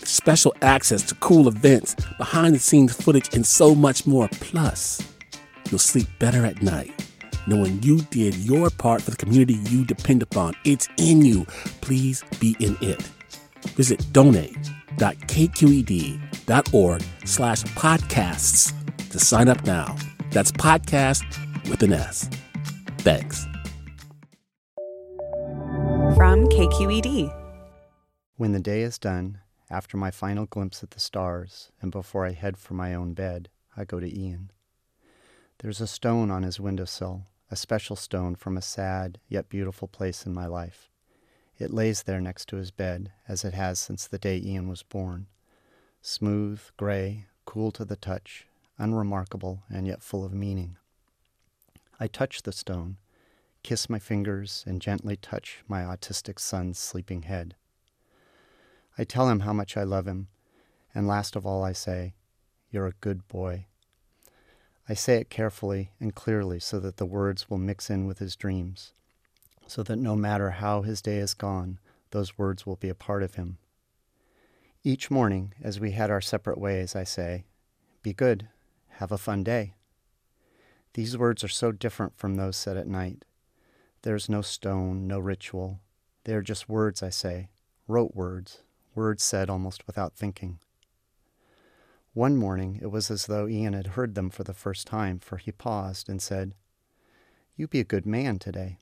special access to cool events, behind the scenes footage, and so much more. Plus, you'll sleep better at night knowing you did your part for the community you depend upon. It's in you. Please be in it. Visit donate.kqed.org slash podcasts to sign up now. That's podcast with an S. Thanks. From KQED. When the day is done, after my final glimpse at the stars, and before I head for my own bed, I go to Ian. There's a stone on his windowsill, a special stone from a sad yet beautiful place in my life. It lays there next to his bed, as it has since the day Ian was born. Smooth, gray, cool to the touch, unremarkable, and yet full of meaning. I touch the stone, kiss my fingers, and gently touch my autistic son's sleeping head. I tell him how much I love him, and last of all, I say, You're a good boy. I say it carefully and clearly so that the words will mix in with his dreams, so that no matter how his day is gone, those words will be a part of him. Each morning, as we head our separate ways, I say, Be good, have a fun day. These words are so different from those said at night. There's no stone, no ritual. They are just words, I say, rote words, words said almost without thinking. One morning it was as though Ian had heard them for the first time, for he paused and said, You be a good man today.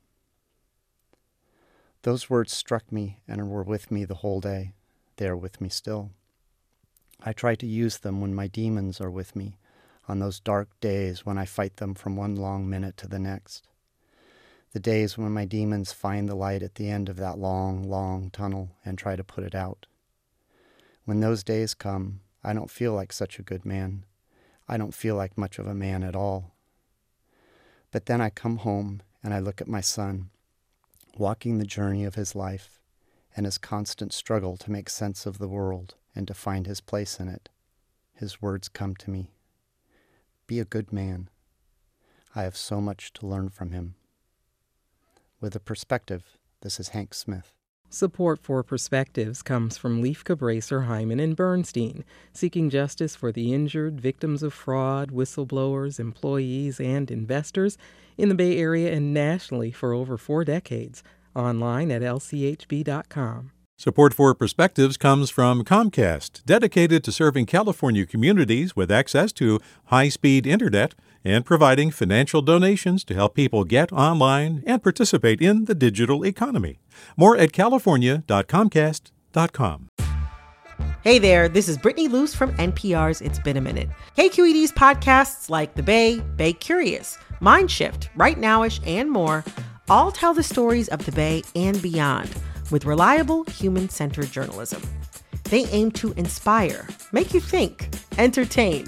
Those words struck me and were with me the whole day. They are with me still. I try to use them when my demons are with me, on those dark days when I fight them from one long minute to the next. The days when my demons find the light at the end of that long, long tunnel and try to put it out. When those days come, I don't feel like such a good man. I don't feel like much of a man at all. But then I come home and I look at my son, walking the journey of his life and his constant struggle to make sense of the world and to find his place in it. His words come to me Be a good man. I have so much to learn from him. With a perspective, this is Hank Smith. Support for Perspectives comes from Lieff Cabraser, Heimann, and Bernstein, seeking justice for the injured, victims of fraud, whistleblowers, employees, and investors in the Bay Area and nationally for over four decades. Online at lchb.com. Support for Perspectives comes from Comcast, dedicated to serving California communities with access to high speed internet and providing financial donations to help people get online and participate in the digital economy. More at california.comcast.com. Hey there, this is Brittany Luce from NPR's It's Been a Minute. KQED's podcasts like The Bay, Bay Curious, Mindshift, Right Nowish, and more all tell the stories of the Bay and beyond with reliable, human centered journalism. They aim to inspire, make you think, entertain,